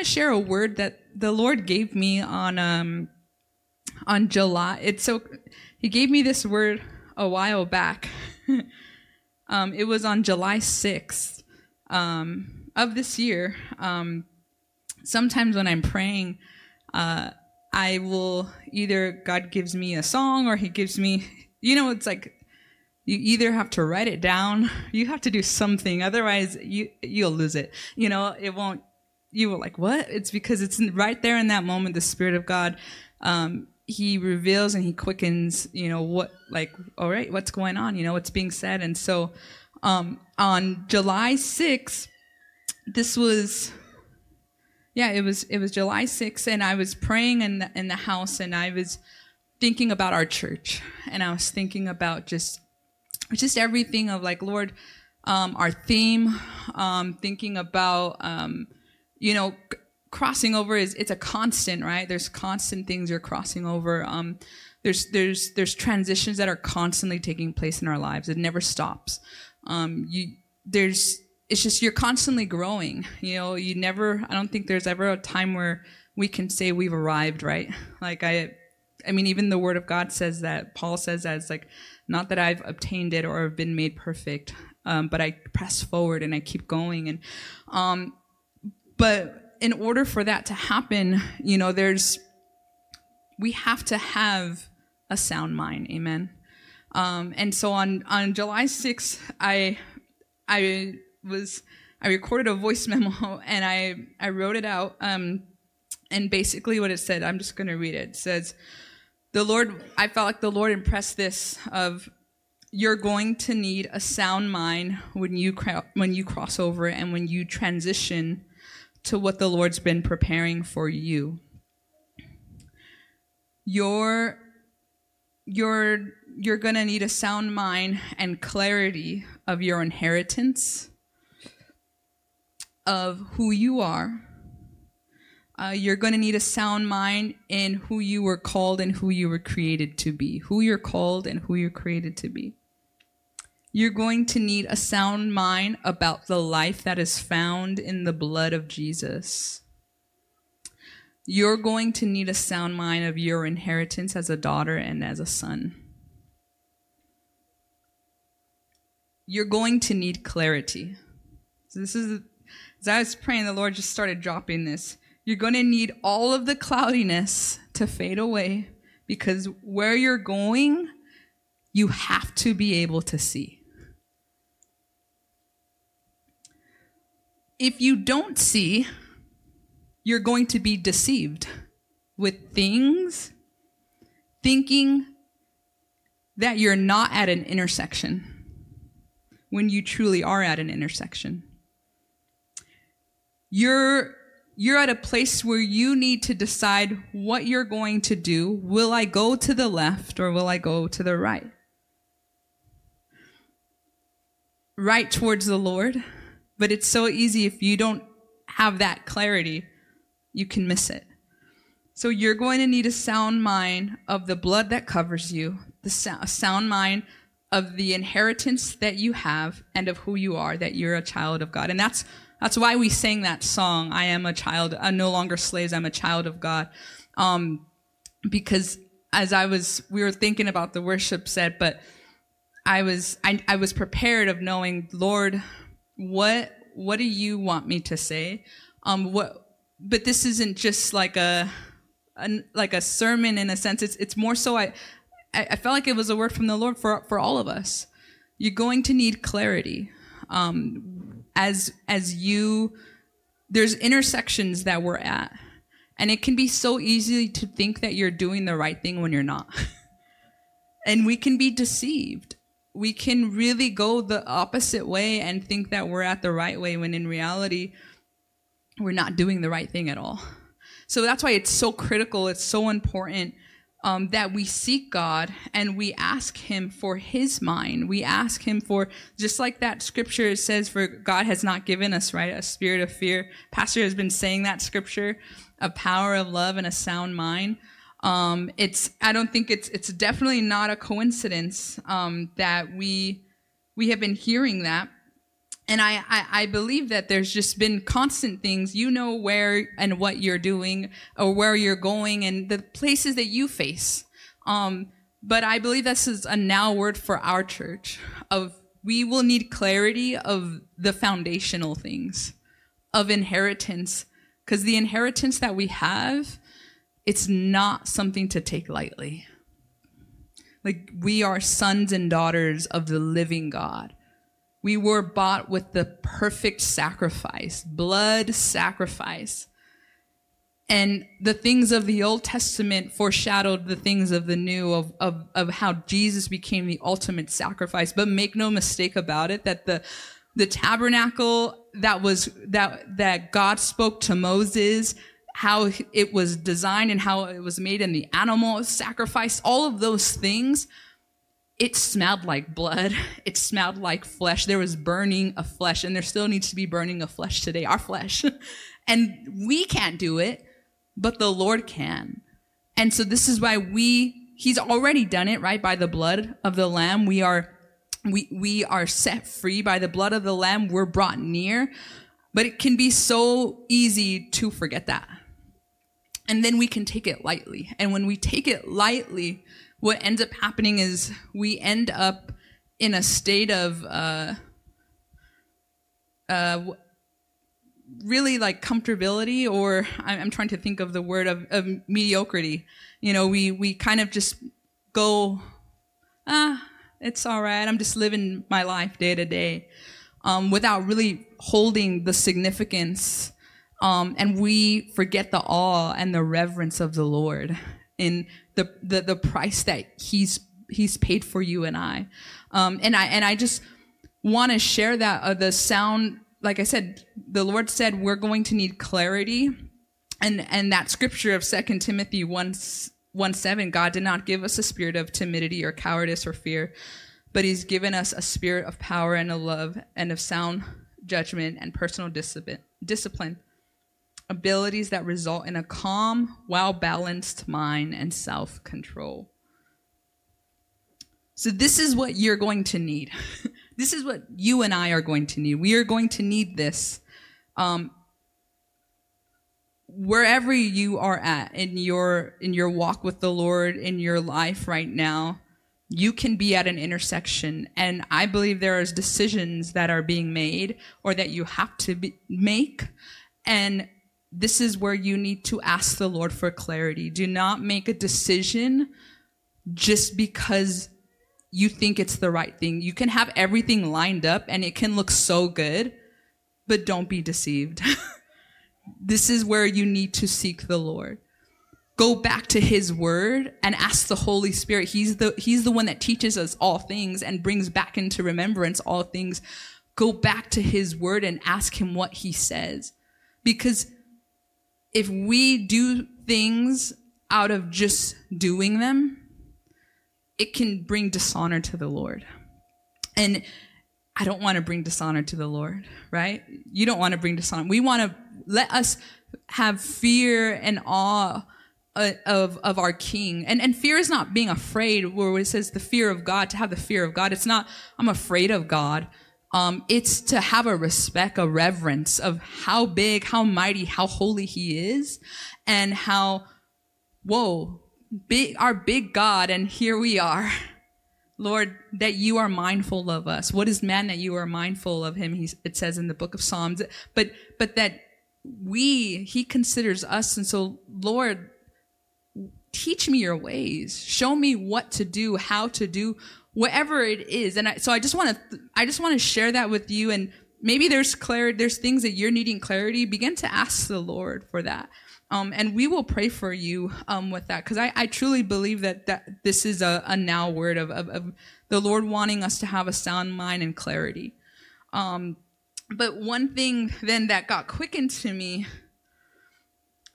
To share a word that the Lord gave me on um, on July. It's so He gave me this word a while back. um, it was on July sixth um, of this year. Um, sometimes when I'm praying, uh, I will either God gives me a song or He gives me, you know, it's like you either have to write it down you have to do something otherwise you you'll lose it you know it won't you were like what? It's because it's right there in that moment the spirit of god um he reveals and he quickens you know what like all right what's going on? You know what's being said. And so um on july 6th this was yeah it was it was july 6th and i was praying in the, in the house and i was thinking about our church. And i was thinking about just just everything of like lord um, our theme um, thinking about um, you know crossing over is it's a constant right? There's constant things you're crossing over. Um, there's there's there's transitions that are constantly taking place in our lives. It never stops. Um, you there's it's just you're constantly growing you know? You never i don't think there's ever a time where we can say we've arrived right? Like i I mean, even the Word of God says that. Paul says that it's like, not that I've obtained it or have been made perfect, um, but I press forward and I keep going. And, um, but in order for that to happen, you know, there's, we have to have a sound mind. Amen. Um, and so on, on July 6th, I, I was, I recorded a voice memo and I, I wrote it out. Um, and basically what it said, I'm just going to read it. It says, the Lord, I felt like the Lord impressed this of you're going to need a sound mind when you when you cross over and when you transition to what the Lord's been preparing for you. You're you're you're going to need a sound mind and clarity of your inheritance of who you are uh, you're going to need a sound mind in who you were called and who you were created to be. Who you're called and who you're created to be. You're going to need a sound mind about the life that is found in the blood of Jesus. You're going to need a sound mind of your inheritance as a daughter and as a son. You're going to need clarity. So this is as I was praying, the Lord just started dropping this. You're going to need all of the cloudiness to fade away because where you're going, you have to be able to see. If you don't see, you're going to be deceived with things, thinking that you're not at an intersection when you truly are at an intersection. You're you're at a place where you need to decide what you're going to do. Will I go to the left or will I go to the right? Right towards the Lord. But it's so easy if you don't have that clarity, you can miss it. So you're going to need a sound mind of the blood that covers you, the sound mind of the inheritance that you have and of who you are, that you're a child of God. And that's that's why we sang that song, I am a child, I'm no longer slaves, I'm a child of God. Um, because as I was, we were thinking about the worship set, but I was, I, I was prepared of knowing, Lord, what, what do you want me to say? Um, what, but this isn't just like a, a like a sermon in a sense. It's, it's more so I, I felt like it was a word from the Lord for, for all of us. You're going to need clarity. Um, as as you there's intersections that we're at and it can be so easy to think that you're doing the right thing when you're not and we can be deceived we can really go the opposite way and think that we're at the right way when in reality we're not doing the right thing at all. So that's why it's so critical, it's so important um, that we seek God and we ask Him for His mind. We ask Him for, just like that scripture says, for God has not given us, right, a spirit of fear. Pastor has been saying that scripture, a power of love and a sound mind. Um, it's, I don't think it's, it's definitely not a coincidence um, that we, we have been hearing that. And I, I, I, believe that there's just been constant things you know where and what you're doing or where you're going and the places that you face. Um, but i believe this is a now word for our church of we will need clarity of the foundational things of inheritance because the inheritance that we have it's not something to take lightly like we are sons and daughters of the living god we were bought with the perfect sacrifice, blood sacrifice. And the things of the Old Testament foreshadowed the things of the New, of, of, of how Jesus became the ultimate sacrifice. But make no mistake about it, that the, the tabernacle that was, that, that God spoke to Moses, how it was designed and how it was made and the animal sacrifice, all of those things it smelled like blood. It smelled like flesh. There was burning of flesh, and there still needs to be burning of flesh today, our flesh. and we can't do it, but the Lord can. And so this is why we, He's already done it, right? By the blood of the Lamb, we are, we, we are set free by the blood of the Lamb. We're brought near, but it can be so easy to forget that. And then we can take it lightly. And when we take it lightly, what ends up happening is we end up in a state of uh, uh, really like comfortability, or I'm trying to think of the word of, of mediocrity. You know, we we kind of just go, ah, it's all right. I'm just living my life day to day, um, without really holding the significance. Um, and we forget the awe and the reverence of the Lord in the, the, the price that he's, he's paid for you and I. Um, and I, and I just want to share that, uh, the sound, like I said, the Lord said we're going to need clarity. And, and that scripture of Second Timothy 1, 1 7, God did not give us a spirit of timidity or cowardice or fear, but he's given us a spirit of power and of love and of sound judgment and personal discipline abilities that result in a calm, well balanced mind and self control. So, this is what you're going to need. this is what you and I are going to need. We are going to need this. Um, wherever you are at in your in your walk with the Lord in your life right now, you can be at an intersection and I believe there is decisions that are being made or that you have to be, make and this is where you need to ask the Lord for clarity. Do not make a decision just because you think it's the right thing. You can have everything lined up and it can look so good, but don't be deceived. this is where you need to seek the Lord. Go back to his word and ask the Holy Spirit. He's the, he's the one that teaches us all things and brings back into remembrance all things. Go back to his word and ask him what he says. Because if we do things out of just doing them, it can bring dishonor to the Lord. And I don't want to bring dishonor to the Lord, right? You don't want to bring dishonor. We want to let us have fear and awe uh, of of our king and and fear is not being afraid where it says the fear of god to have the fear of god it's not i'm afraid of god um, it's to have a respect, a reverence of how big, how mighty, how holy he is, and how, whoa, big, our big God, and here we are. Lord, that you are mindful of us. What is man that you are mindful of him? He's, it says in the book of Psalms, but, but that we, he considers us. And so, Lord, teach me your ways. Show me what to do, how to do whatever it is. And I, so I just want to, I just want to share that with you. And maybe there's clarity, there's things that you're needing clarity. Begin to ask the Lord for that. Um, and we will pray for you um, with that because I, I truly believe that, that this is a, a now word of, of, of the Lord wanting us to have a sound mind and clarity. Um, but one thing then that got quickened to me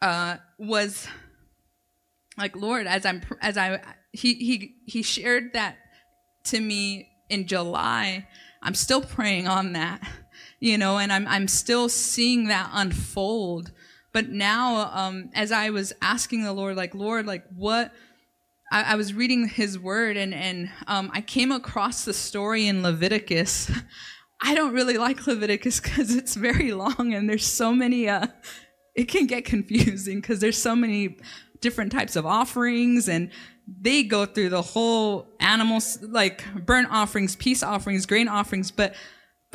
uh, was like Lord, as I'm as I he he he shared that to me in July. I'm still praying on that, you know, and I'm I'm still seeing that unfold. But now, um, as I was asking the Lord, like Lord, like what I, I was reading His Word, and and um, I came across the story in Leviticus. I don't really like Leviticus because it's very long and there's so many. Uh, it can get confusing because there's so many different types of offerings and they go through the whole animals like burnt offerings, peace offerings, grain offerings, but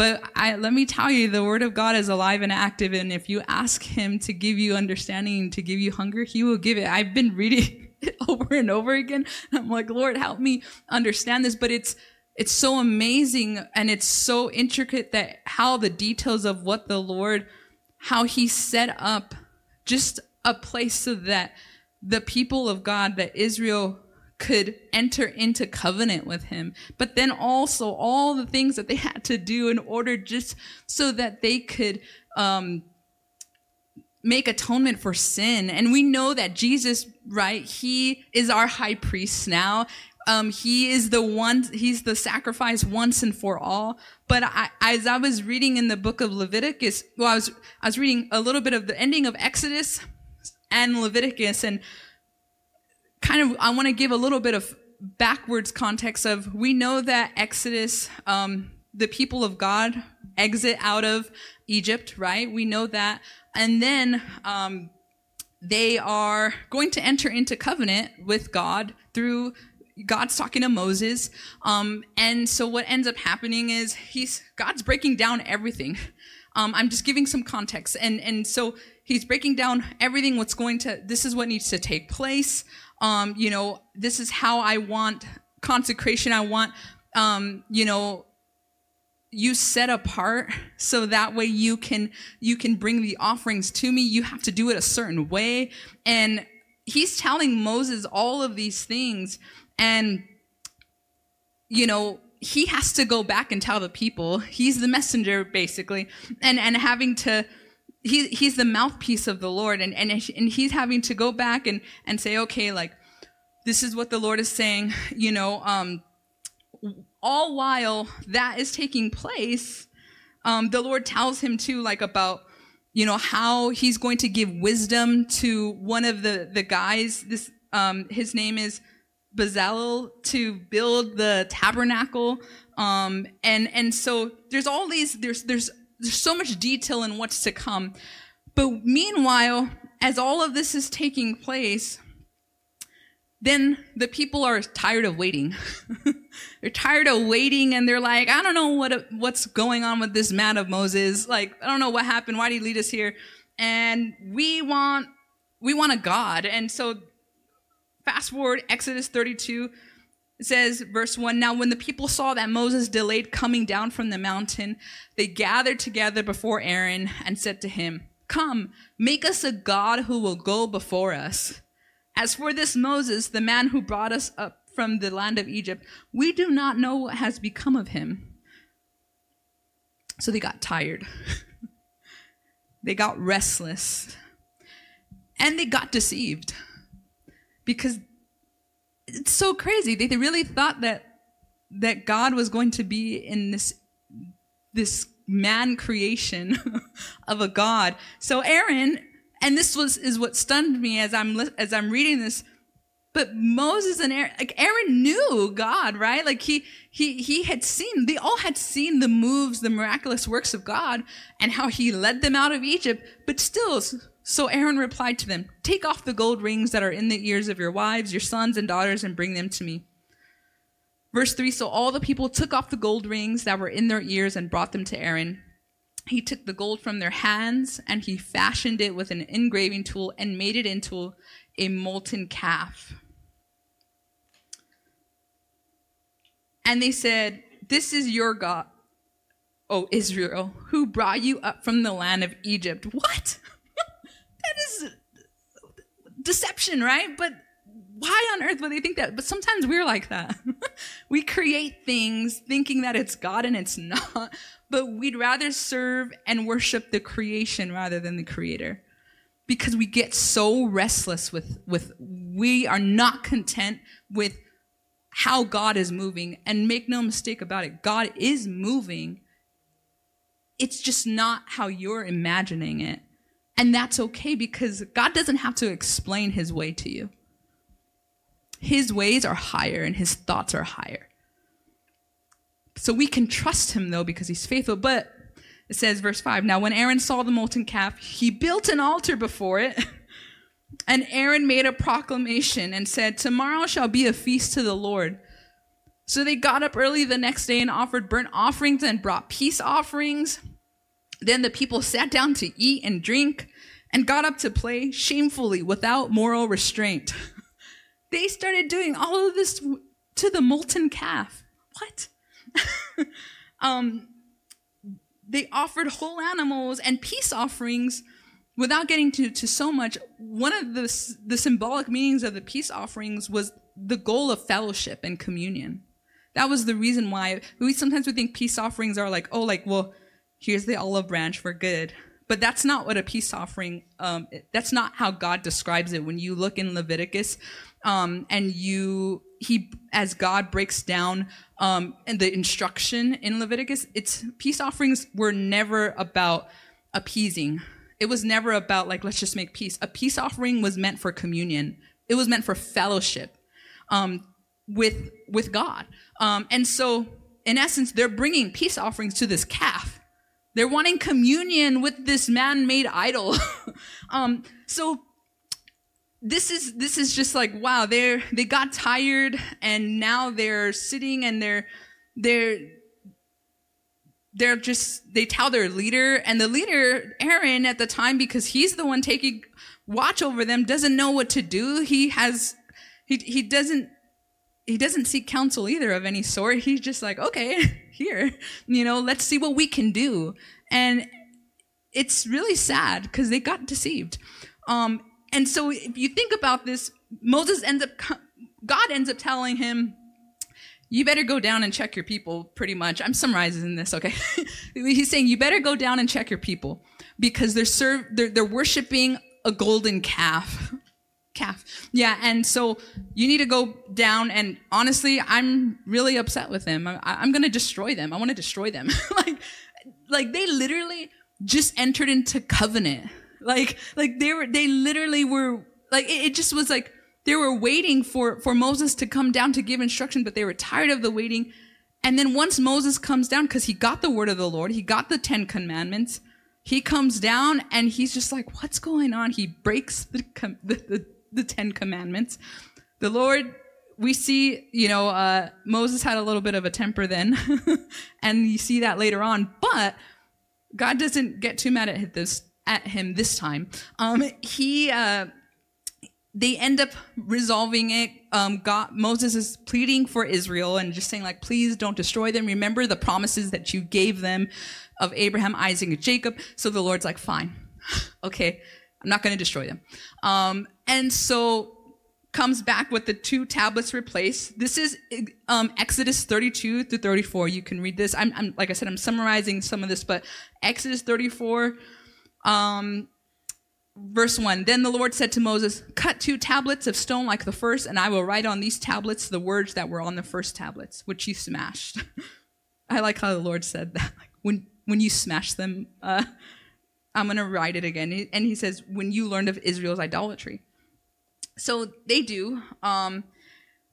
but I, let me tell you, the word of God is alive and active. And if you ask him to give you understanding, to give you hunger, he will give it. I've been reading it over and over again. I'm like, Lord, help me understand this. But it's, it's so amazing and it's so intricate that how the details of what the Lord, how he set up just a place so that the people of God, that Israel could enter into covenant with him. But then also all the things that they had to do in order just so that they could, um, make atonement for sin. And we know that Jesus, right? He is our high priest now. Um, he is the one, he's the sacrifice once and for all. But I, as I was reading in the book of Leviticus, well, I was, I was reading a little bit of the ending of Exodus and Leviticus and kind of, I want to give a little bit of backwards context of, we know that Exodus, um, the people of God exit out of Egypt, right? We know that. And then, um, they are going to enter into covenant with God through God's talking to Moses. Um, and so what ends up happening is he's, God's breaking down everything. Um, I'm just giving some context. And, and so he's breaking down everything, what's going to, this is what needs to take place. Um, you know, this is how I want consecration. I want, um, you know, you set apart so that way you can you can bring the offerings to me you have to do it a certain way and he's telling moses all of these things and, you know, he has to go back and tell the people. He's the messenger, basically, and, and having to, he, he's the mouthpiece of the Lord, and, and, and he's having to go back and, and say, okay, like, this is what the Lord is saying, you know, um, all while that is taking place, um, the Lord tells him too, like, about, you know, how he's going to give wisdom to one of the, the guys. This, um, his name is Bezalel to build the tabernacle. Um, and, and so there's all these, there's, there's, there's so much detail in what's to come. But meanwhile, as all of this is taking place, then the people are tired of waiting. they're tired of waiting and they're like, I don't know what, what's going on with this man of Moses. Like, I don't know what happened. Why did he lead us here? And we want, we want a God. And so Fast forward, Exodus 32 says, verse 1 Now, when the people saw that Moses delayed coming down from the mountain, they gathered together before Aaron and said to him, Come, make us a God who will go before us. As for this Moses, the man who brought us up from the land of Egypt, we do not know what has become of him. So they got tired. they got restless. And they got deceived because so crazy. They, they really thought that that God was going to be in this this man creation of a God. So Aaron, and this was is what stunned me as I'm as I'm reading this. But Moses and Aaron, like Aaron knew God, right? Like he he he had seen, they all had seen the moves, the miraculous works of God, and how he led them out of Egypt. But still, so Aaron replied to them, Take off the gold rings that are in the ears of your wives, your sons, and daughters, and bring them to me. Verse 3 So all the people took off the gold rings that were in their ears and brought them to Aaron. He took the gold from their hands and he fashioned it with an engraving tool and made it into a molten calf. And they said, This is your God, O Israel, who brought you up from the land of Egypt. What? That is deception, right? But why on earth would they think that? But sometimes we're like that. we create things thinking that it's God and it's not, but we'd rather serve and worship the creation rather than the creator. Because we get so restless with, with we are not content with how God is moving. And make no mistake about it, God is moving. It's just not how you're imagining it. And that's okay because God doesn't have to explain his way to you. His ways are higher and his thoughts are higher. So we can trust him though because he's faithful. But it says, verse 5 Now, when Aaron saw the molten calf, he built an altar before it. And Aaron made a proclamation and said, Tomorrow shall be a feast to the Lord. So they got up early the next day and offered burnt offerings and brought peace offerings. Then the people sat down to eat and drink and got up to play shamefully without moral restraint. they started doing all of this to the molten calf. What? um, they offered whole animals and peace offerings without getting to, to so much. One of the, the symbolic meanings of the peace offerings was the goal of fellowship and communion. That was the reason why we sometimes we think peace offerings are like, oh, like, well, here's the olive branch, we're good. But that's not what a peace offering, um, that's not how God describes it. When you look in Leviticus, um, and you, he, as God breaks down, um, and the instruction in Leviticus, it's peace offerings were never about appeasing. It was never about like, let's just make peace. A peace offering was meant for communion. It was meant for fellowship, um, with, with God. Um, and so in essence, they're bringing peace offerings to this calf they're wanting communion with this man-made idol. um, so this is this is just like wow. They they got tired and now they're sitting and they're they're they're just they tell their leader and the leader Aaron at the time because he's the one taking watch over them doesn't know what to do. He has he he doesn't he doesn't seek counsel either of any sort. He's just like, okay, here, you know, let's see what we can do. And it's really sad because they got deceived. Um, and so if you think about this, Moses ends up, God ends up telling him, you better go down and check your people pretty much. I'm summarizing this, okay? He's saying you better go down and check your people because they're serve, they're, they're worshiping a golden calf calf. Yeah, and so you need to go down. And honestly, I'm really upset with them. I, am going to destroy them. I want to destroy them. like, like they literally just entered into covenant. Like, like they were, they literally were like it, it just was like they were waiting for for Moses to come down to give instruction, but they were tired of the waiting. And then once Moses comes down, because he got the word of the Lord, he got the Ten Commandments. He comes down and he's just like, "What's going on?" He breaks the, the, the the Ten Commandments. The Lord, we see, you know, uh, Moses had a little bit of a temper then, and you see that later on. But God doesn't get too mad at this at him this time. Um, he uh, they end up resolving it. Um, God, Moses is pleading for Israel and just saying like, please don't destroy them. Remember the promises that you gave them of Abraham, Isaac, and Jacob. So the Lord's like, fine, okay, I'm not going to destroy them. Um, and so comes back with the two tablets replaced. This is um, Exodus 32 to 34. You can read this. I'm, I'm, like I said, I'm summarizing some of this, but Exodus 34, um, verse 1. Then the Lord said to Moses, Cut two tablets of stone like the first, and I will write on these tablets the words that were on the first tablets, which you smashed. I like how the Lord said that. Like when when you smash them, uh, I'm to write it again. And he says, when you learned of Israel's idolatry. So they do. Um,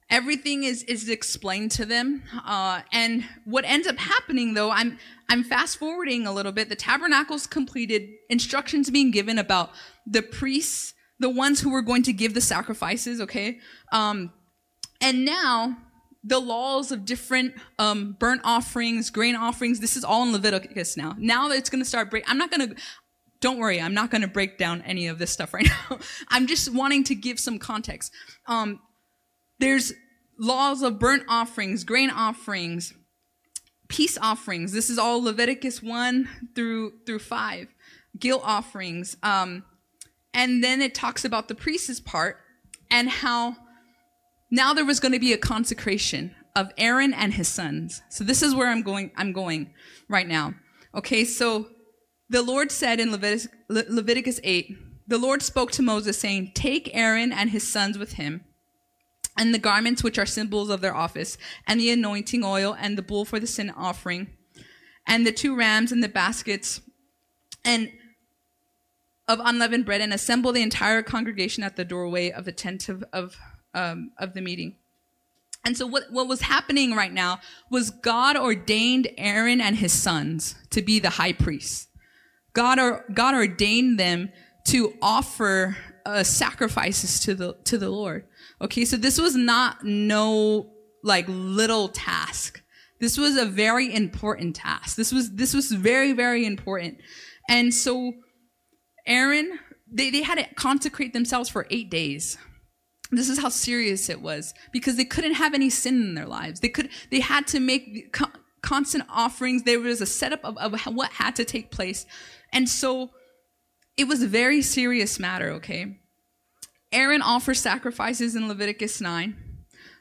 everything is, is explained to them. Uh, and what ends up happening, though, I'm, I'm fast forwarding a little bit. The tabernacle's completed, instructions being given about the priests, the ones who were going to give the sacrifices, okay? Um, and now the laws of different um, burnt offerings, grain offerings. This is all in Leviticus now. Now it's going to start break. I'm not going to don't worry, I'm not going to break down any of this stuff right now. I'm just wanting to give some context. Um, there's laws of burnt offerings, grain offerings, peace offerings. This is all Leviticus 1 through through 5. Guilt offerings. Um, And then it talks about the priest's part and how now there was going to be a consecration of Aaron and his sons. So this is where I'm going I'm going right now. Okay, so the Lord said in Leviticus, Le- Leviticus 8, the Lord spoke to Moses saying, "Take Aaron and his sons with him, and the garments which are symbols of their office, and the anointing oil and the bull for the sin offering, and the two rams and the baskets and of unleavened bread and assemble the entire congregation at the doorway of the tent of, of, um, of the meeting. And so what, what was happening right now was God ordained Aaron and his sons to be the high priests. God, or, God ordained them to offer uh, sacrifices to the, to the Lord. Okay, so this was not no like little task. This was a very important task. This was, this was very, very important. And so Aaron, they, they had to consecrate themselves for eight days. This is how serious it was because they couldn't have any sin in their lives. They could, they had to make constant offerings. There was a setup of, of what had to take place. And so it was a very serious matter, okay? Aaron offers sacrifices in Leviticus 9,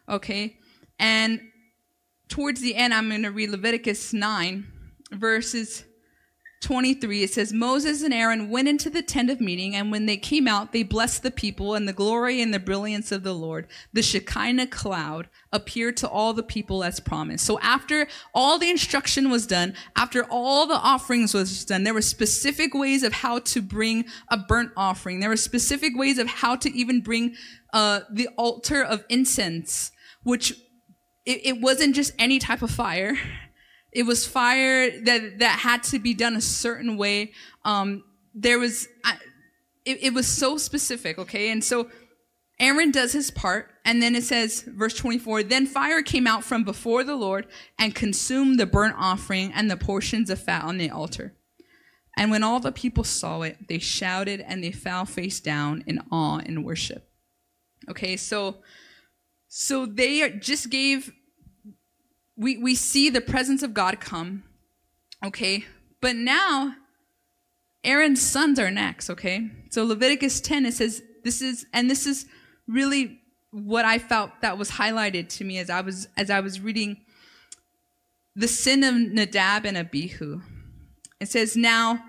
okay? And towards the end, I'm going to read Leviticus 9, verses 23, it says, Moses and Aaron went into the tent of meeting, and when they came out, they blessed the people, and the glory and the brilliance of the Lord, the Shekinah cloud, appeared to all the people as promised. So after all the instruction was done, after all the offerings was done, there were specific ways of how to bring a burnt offering. There were specific ways of how to even bring uh, the altar of incense, which it, it wasn't just any type of fire. It was fire that, that had to be done a certain way. Um, there was, it, it was so specific, okay? And so Aaron does his part, and then it says, verse 24, then fire came out from before the Lord and consumed the burnt offering and the portions of fat on the altar. And when all the people saw it, they shouted and they fell face down in awe and worship. Okay, so so they just gave we, we see the presence of God come, okay? But now, Aaron's sons are next, okay? So Leviticus 10, it says, this is, and this is really what I felt that was highlighted to me as I was, as I was reading the sin of Nadab and Abihu. It says, now,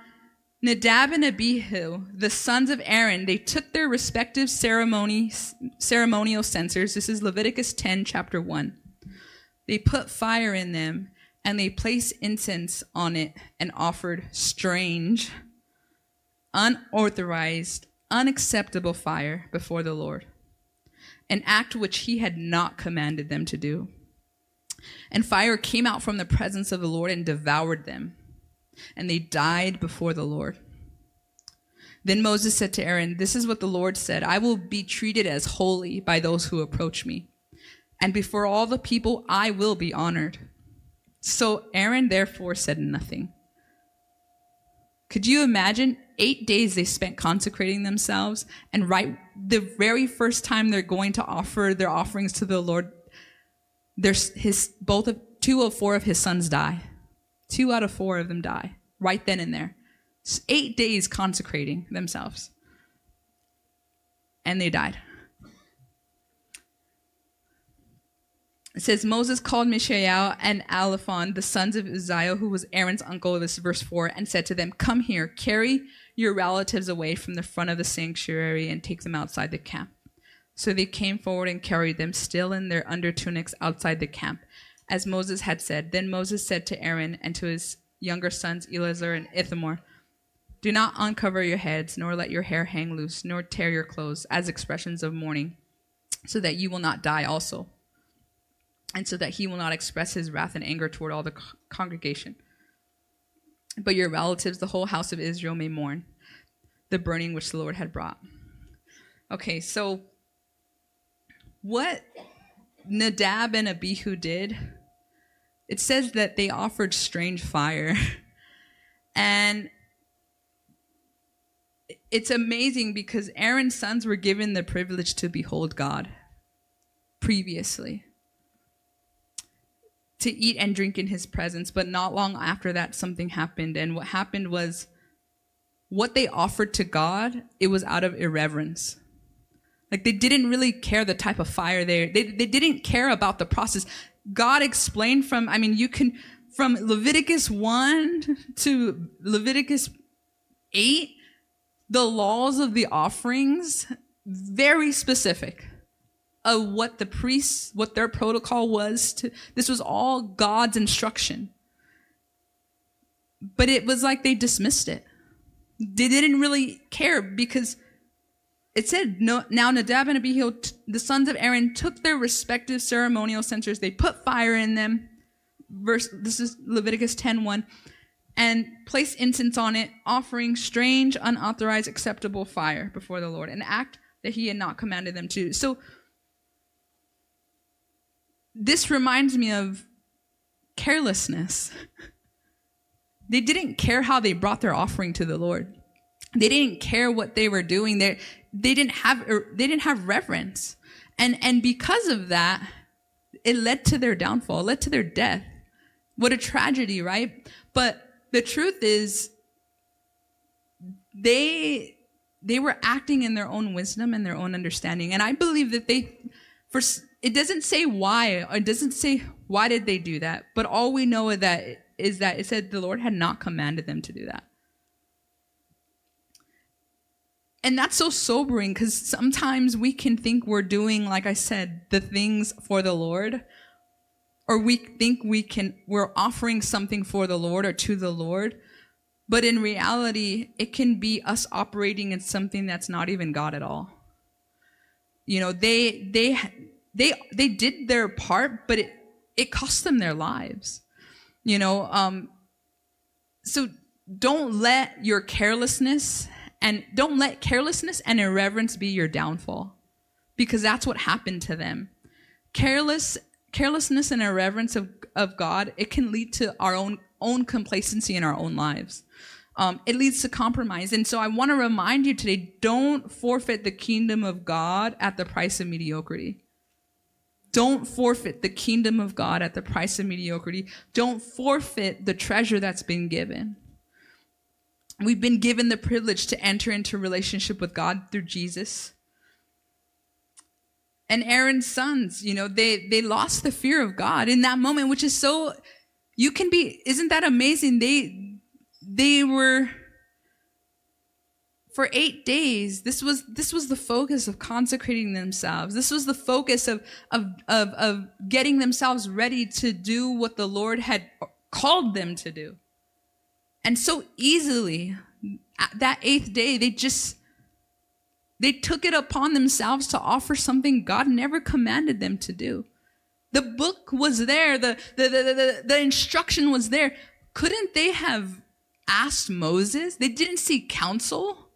Nadab and Abihu, the sons of Aaron, they took their respective ceremonies, ceremonial censers. This is Leviticus 10, chapter 1. They put fire in them and they placed incense on it and offered strange, unauthorized, unacceptable fire before the Lord, an act which he had not commanded them to do. And fire came out from the presence of the Lord and devoured them, and they died before the Lord. Then Moses said to Aaron, This is what the Lord said I will be treated as holy by those who approach me and before all the people I will be honored. So Aaron therefore said nothing. Could you imagine eight days they spent consecrating themselves, and right the very first time they're going to offer their offerings to the Lord, there's his both of two of four of his sons die. Two out of four of them die right then and there. It's eight days consecrating themselves, and they died. It says Moses called Mishael and Elzaphan, the sons of Uzziah, who was Aaron's uncle. This is verse four, and said to them, "Come here, carry your relatives away from the front of the sanctuary and take them outside the camp." So they came forward and carried them, still in their under tunics, outside the camp, as Moses had said. Then Moses said to Aaron and to his younger sons Eleazar and Ithamar, "Do not uncover your heads, nor let your hair hang loose, nor tear your clothes, as expressions of mourning, so that you will not die also." And so that he will not express his wrath and anger toward all the congregation. But your relatives, the whole house of Israel, may mourn the burning which the Lord had brought. Okay, so what Nadab and Abihu did, it says that they offered strange fire. and it's amazing because Aaron's sons were given the privilege to behold God previously to eat and drink in his presence. But not long after that, something happened. And what happened was what they offered to God, it was out of irreverence. Like they didn't really care the type of fire there. They, they didn't care about the process. God explained from, I mean, you can, from Leviticus 1 to Leviticus 8, the laws of the offerings, very specific of what the priests, what their protocol was to, this was all God's instruction. But it was like they dismissed it. They didn't really care because it said, no, now Nadab and Abihu, the sons of Aaron, took their respective ceremonial censers. They put fire in them. Verse, this is Leviticus 10 1 and placed incense on it, offering strange, unauthorized, acceptable fire before the Lord, an act that he had not commanded them to. So this reminds me of carelessness. they didn't care how they brought their offering to the Lord. They didn't care what they were doing. They, they didn't have er, they didn't have reverence. And and because of that, it led to their downfall, led to their death. What a tragedy, right? But the truth is they they were acting in their own wisdom and their own understanding. And I believe that they for it doesn't say why, it doesn't say why did they do that, but all we know is that is that it said the Lord had not commanded them to do that. And that's so sobering because sometimes we can think we're doing, like I said, the things for the Lord, or we think we can, we're offering something for the Lord or to the Lord. But in reality, it can be us operating in something that's not even God at all. You know, they, they, they, they did their part, but it, it cost them their lives. You know, um, so don't let your carelessness and don't let carelessness and irreverence be your downfall because that's what happened to them. Careless, carelessness and irreverence of, of God, it can lead to our own, own complacency in our own lives. Um, it leads to compromise. And so I want to remind you today don't forfeit the kingdom of God at the price of mediocrity. Don't forfeit the kingdom of God at the price of mediocrity. Don't forfeit the treasure that's been given. We've been given the privilege to enter into relationship with God through Jesus. And Aaron's sons, you know, they they lost the fear of God in that moment, which is so you can be isn't that amazing? They they were for 8 days this was this was the focus of consecrating themselves. This was the focus of of of of getting themselves ready to do what the Lord had called them to do. And so easily, that eighth day, they just, they took it upon themselves to offer something God never commanded them to do. The book was there, the, the, the, the, the instruction was there. Couldn't they have asked Moses? They didn't seek counsel.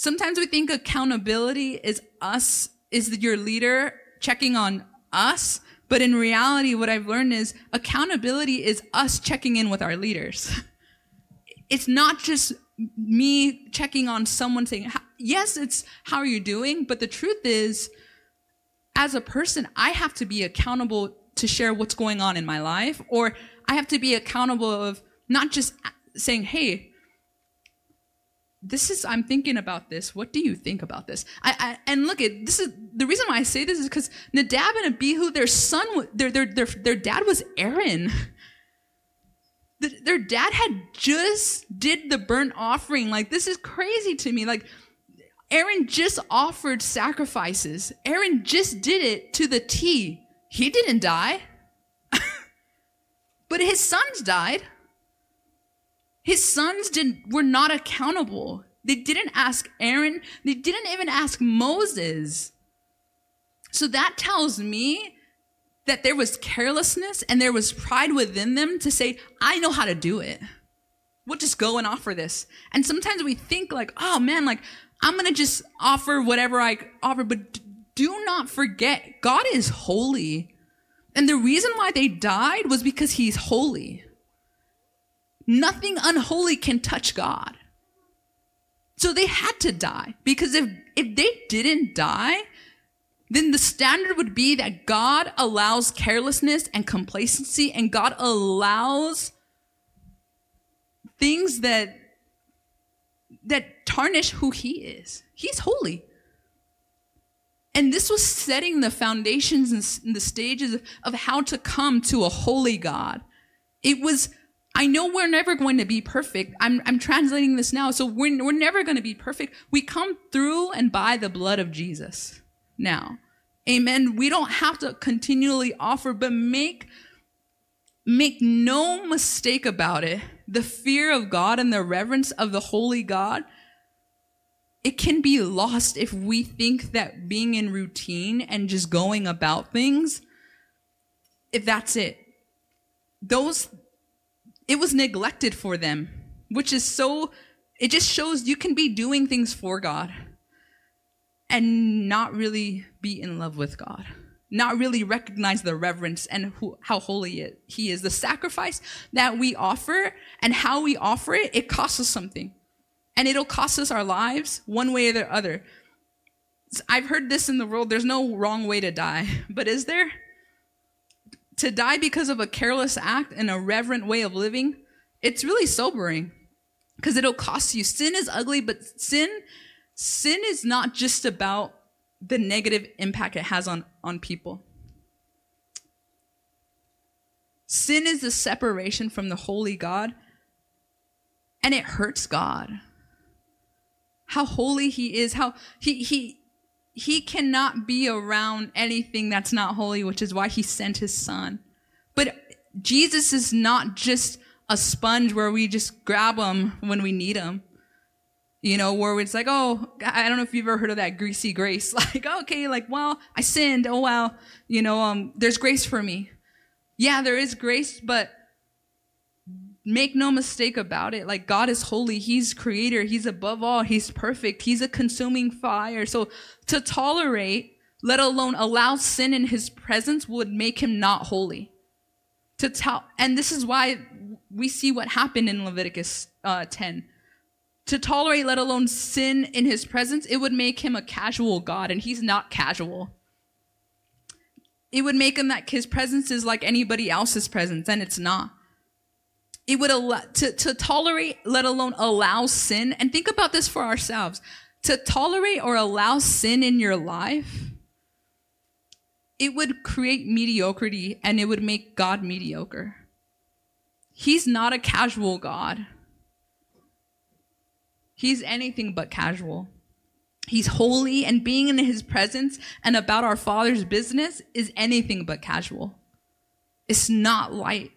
Sometimes we think accountability is us, is your leader checking on us. But in reality, what I've learned is accountability is us checking in with our leaders. It's not just me checking on someone saying, yes, it's how are you doing? But the truth is, as a person, I have to be accountable to share what's going on in my life, or I have to be accountable of not just saying, hey, this is i'm thinking about this. What do you think about this? I, I, and look at this is the reason why i say this is because nadab and abihu their son their, their, their, their dad was aaron. The, their dad had just did the burnt offering. Like this is crazy to me. Like aaron just offered sacrifices. Aaron just did it to the t. He didn't die. But his sons died his sons did, were not accountable. They didn't ask Aaron. They didn't even ask Moses. So that tells me that there was carelessness and there was pride within them to say, I know how to do it. We'll just go and offer this. And sometimes we think like, oh man, like I'm going to just offer whatever I offer, but do not forget God is holy. And the reason why they died was because he's holy. Nothing unholy can touch God. So they had to die because if, if they didn't die, then the standard would be that God allows carelessness and complacency and God allows things that that tarnish who he is. He's holy. And this was setting the foundations and the stages of how to come to a holy God. It was, I know we're never going to be perfect. I'm, I'm translating this now. So we're, we're never going to be perfect. We come through and by the blood of Jesus now. Amen. We don't have to continually offer, but make, make no mistake about it. The fear of God and the reverence of the holy God it can be lost if we think that being in routine and just going about things, if that's it. Those, it was neglected for them, which is so, it just shows you can be doing things for God and not really be in love with God. Not really recognize the reverence and who, how holy He is. The sacrifice that we offer and how we offer it, it costs us something and it'll cost us our lives one way or the other. I've heard this in the world there's no wrong way to die, but is there? To die because of a careless act and a reverent way of living, it's really sobering because it'll cost you. Sin is ugly, but sin sin is not just about the negative impact it has on, on people. Sin is the separation from the holy God, and it hurts God how holy he is, how he he he cannot be around anything that's not holy, which is why he sent his son. But Jesus is not just a sponge where we just grab him when we need him. You know, where it's like, oh, I don't know if you've ever heard of that greasy grace. Like, okay, like, well, I sinned. Oh, well, you know, um, there's grace for me. Yeah, there is grace, but Make no mistake about it. Like God is holy. He's creator. He's above all. He's perfect. He's a consuming fire. So to tolerate, let alone allow sin in his presence would make him not holy. To tell, and this is why we see what happened in Leviticus uh, 10. To tolerate, let alone sin in his presence, it would make him a casual God, and he's not casual. It would make him that his presence is like anybody else's presence, and it's not it would allow to, to tolerate, let alone allow sin. And think about this for ourselves. To tolerate or allow sin in your life, it would create mediocrity and it would make God mediocre. He's not a casual God. He's anything but casual. He's holy, and being in his presence and about our Father's business is anything but casual. It's not light.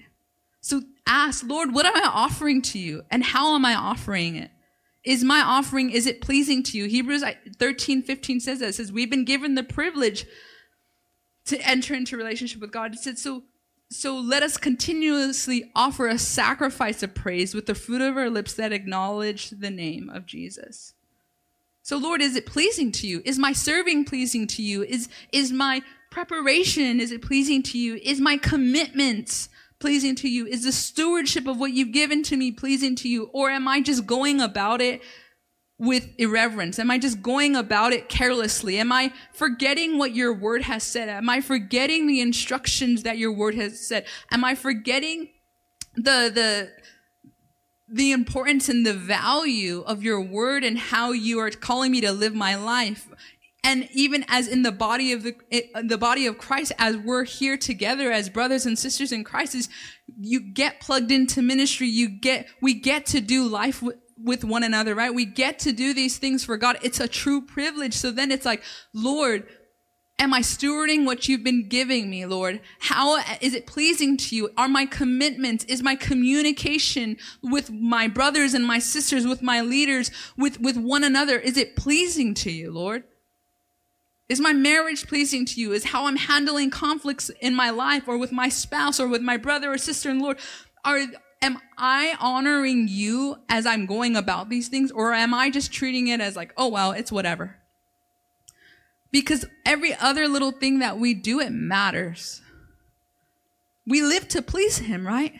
So ask, Lord, what am I offering to you? And how am I offering it? Is my offering, is it pleasing to you? Hebrews 13, 15 says that. It says, we've been given the privilege to enter into relationship with God. It said, so, so let us continuously offer a sacrifice of praise with the fruit of our lips that acknowledge the name of Jesus. So Lord, is it pleasing to you? Is my serving pleasing to you? Is, is my preparation, is it pleasing to you? Is my commitment pleasing to you? Is the stewardship of what you've given to me pleasing to you? Or am I just going about it with irreverence? Am I just going about it carelessly? Am I forgetting what your word has said? Am I forgetting the instructions that your word has said? Am I forgetting the, the, the importance and the value of your word and how you are calling me to live my life? And even as in the body of the uh, the body of Christ as we're here together as brothers and sisters in Christ is you get plugged into ministry. You get we get to do life with, with one another right? We get to do these things for God. It's a true privilege. So then it's like lord am I stewarding what you've been giving me lord? How uh, is it pleasing to you? Are my commitments is my communication with my brothers and my sisters with my leaders with with one another is it pleasing to you lord is my marriage pleasing to you? Is how I'm handling conflicts in my life or with my spouse or with my brother or sister in the Lord? Are, am I honoring you as I'm going about these things or am I just treating it as like, oh, well, it's whatever? Because every other little thing that we do, it matters. We live to please Him, right?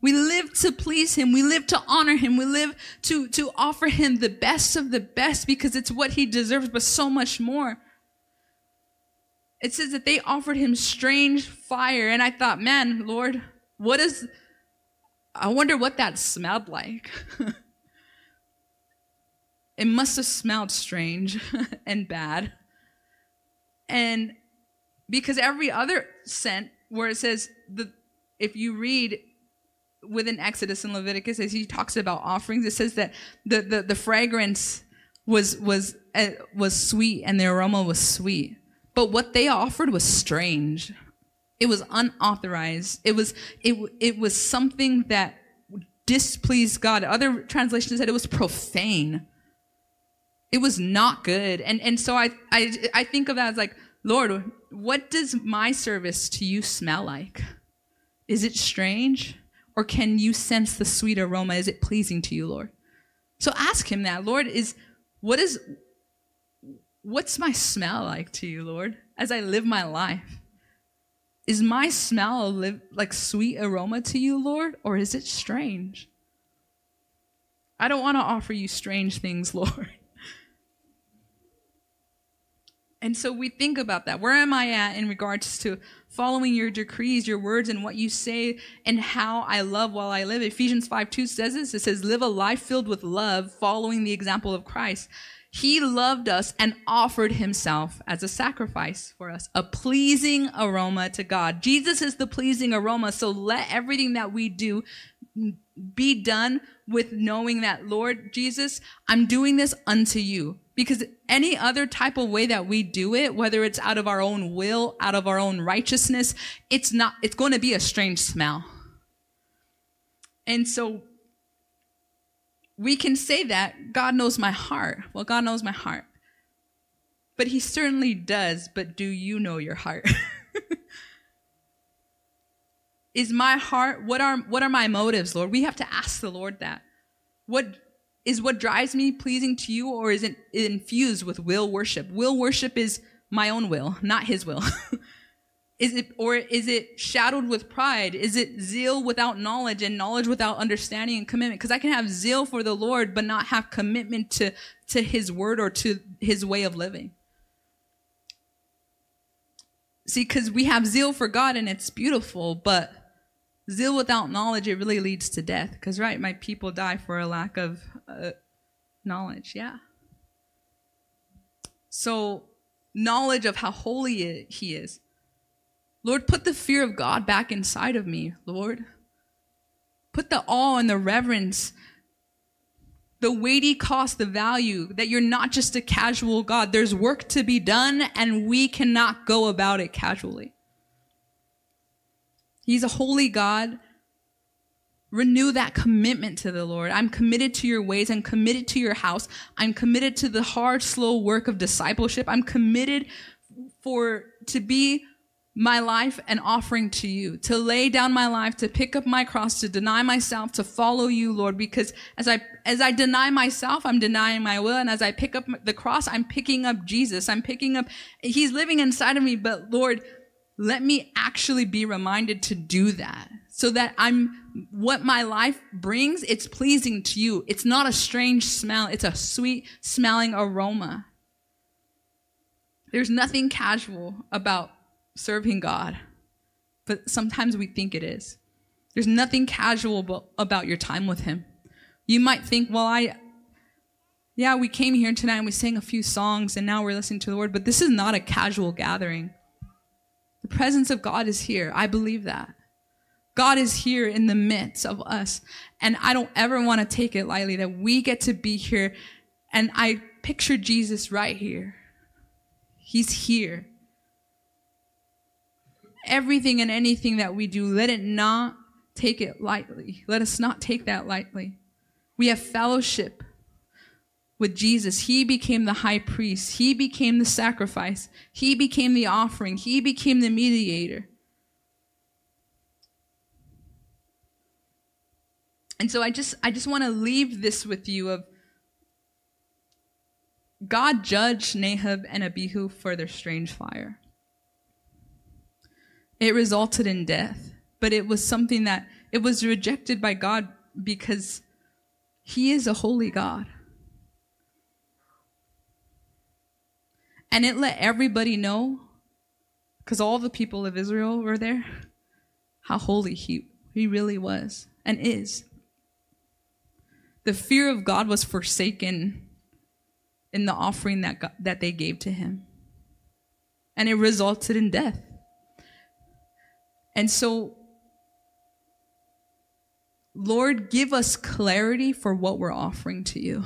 We live to please Him. We live to honor Him. We live to, to offer Him the best of the best because it's what He deserves, but so much more it says that they offered him strange fire. And I thought, man, Lord, what is, I wonder what that smelled like. it must have smelled strange and bad. And because every other scent where it says the if you read within Exodus and Leviticus as he talks about offerings, it says that the the, the fragrance was was uh, was sweet and the aroma was sweet. But what they offered was strange. It was unauthorized. It was it it was something that displeased God. Other translations said it was profane. It was not good. And and so I I I think of that as like, Lord, what does my service to you smell like? Is it strange? Or can you sense the sweet aroma? Is it pleasing to you, Lord? So ask him that. Lord, is what is what's my smell like to you, Lord, as I live my life? Is my smell live, like sweet aroma to you, Lord, or is it strange? I don't want to offer you strange things, Lord. And so we think about that. Where am I at in regards to following your decrees, your words, and what you say, and how I love while I live? Ephesians 5 2 says this it says, Live a life filled with love, following the example of Christ. He loved us and offered himself as a sacrifice for us, a pleasing aroma to God. Jesus is the pleasing aroma, so let everything that we do be done with knowing that, Lord Jesus, I'm doing this unto you. Because any other type of way that we do it, whether it's out of our own will, out of our own righteousness, it's not, it's going to be a strange smell. And so we can say that God knows my heart. Well, God knows my heart. But He certainly does. But do you know your heart? is my heart what are what are my motives lord we have to ask the lord that what is what drives me pleasing to you or is it infused with will worship will worship is my own will not his will Is it, or is it shadowed with pride? Is it zeal without knowledge and knowledge without understanding and commitment? Because I can have zeal for the Lord, but not have commitment to, to his word or to his way of living. See, because we have zeal for God and it's beautiful, but zeal without knowledge, it really leads to death. Because, right, my people die for a lack of uh, knowledge. Yeah. So, knowledge of how holy he is Lord, put the fear of God back inside of me, Lord. Put the awe and the reverence, the weighty cost, the value that you're not just a casual God. There's work to be done, and we cannot go about it casually. He's a holy God. Renew that commitment to the Lord. I'm committed to your ways. I'm committed to your house. I'm committed to the hard, slow work of discipleship. I'm committed for to be my life an offering to you, to lay down my life, to pick up my cross, to deny myself, to follow you, Lord, because as I, as I deny myself, I'm denying my will. And as I pick up the cross, I'm picking up Jesus. I'm picking up, he's living inside of me. But Lord, let me actually be reminded to do that so that I'm, what my life brings, it's pleasing to you. It's not a strange smell. It's a sweet smelling aroma. There's nothing casual about serving God, but sometimes we think it is. There's nothing casual about your time with Him. You might think, well, I, yeah, we came here tonight and we sang a few songs and now we're listening to the Word, but this is not a casual gathering. The presence of God is here. I believe that. God is here in the midst of us. And I don't ever want to take it lightly that we get to be here. And I picture Jesus right here. He's here everything and anything that we do, let it not take it lightly. Let us not take that lightly. We have fellowship with Jesus. He became the high priest. He became the sacrifice. He became the offering. He became the mediator. And so I just I just want to leave this with you of God judged Nadab and Abihu for their strange fire. It resulted in death, but it was something that it was rejected by God because he is a holy God. And it let everybody know, because all the people of Israel were there, how holy he, he really was and is. The fear of God was forsaken in the offering that God, that they gave to him. And it resulted in death. And so Lord, give us clarity for what we're offering to you.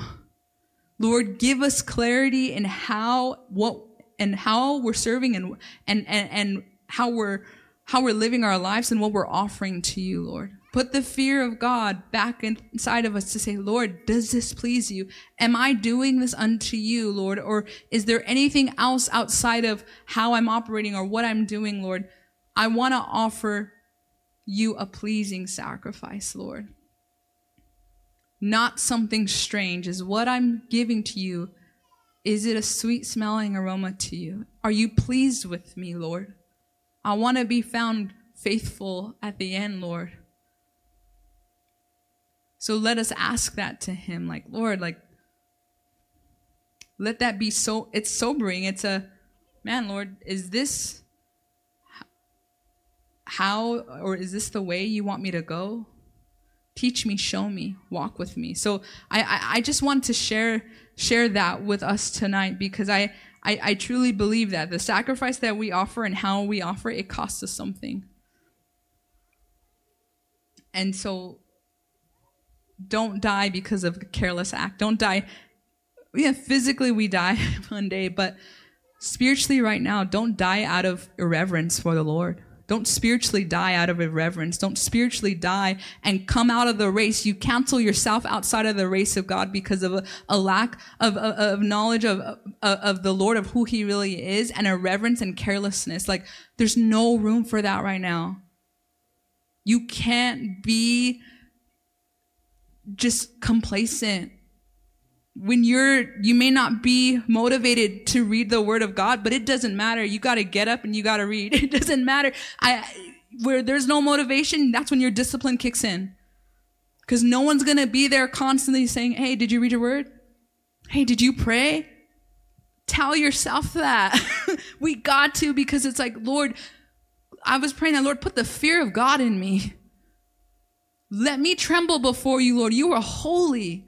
Lord, give us clarity in how what and how we're serving and and and, and how we're how we're living our lives and what we're offering to you, Lord. Put the fear of God back inside of us to say, Lord, does this please you? Am I doing this unto you, Lord? Or is there anything else outside of how I'm operating or what I'm doing, Lord? I want to offer you a pleasing sacrifice, Lord. Not something strange. Is what I'm giving to you, is it a sweet smelling aroma to you? Are you pleased with me, Lord? I want to be found faithful at the end, Lord. So let us ask that to him like, Lord, like let that be so it's sobering. It's a man, Lord, is this how or is this the way you want me to go? Teach me, show me, walk with me. So I, I, I just want to share share that with us tonight because I, I, I truly believe that the sacrifice that we offer and how we offer it costs us something. And so don't die because of a careless act. Don't die. Yeah, physically we die one day, but spiritually right now, don't die out of irreverence for the Lord. Don't spiritually die out of irreverence. Don't spiritually die and come out of the race. You cancel yourself outside of the race of God because of a, a lack of, of, of, knowledge of, of, of the Lord, of who he really is, and irreverence and carelessness. Like, there's no room for that right now. You can't be just complacent when you're you may not be motivated to read the word of god but it doesn't matter. You got to get up and you got to read. It doesn't matter. I where there's no motivation that's when your discipline kicks in. Because no one's going to be there constantly saying hey did you read your word? Hey did you pray? Tell yourself that. We got to because it's like lord i was praying that lord put the fear of god in me. Let me tremble before you lord. You are holy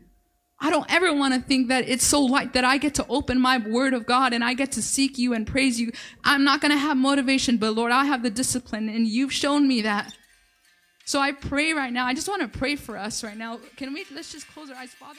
I don't ever want to think that it's so light that I get to open my word of God and I get to seek you and praise you. I'm not going to have motivation, but Lord, I have the discipline and you've shown me that. So I pray right now. I just want to pray for us right now. Can we, let's just close our eyes, Father.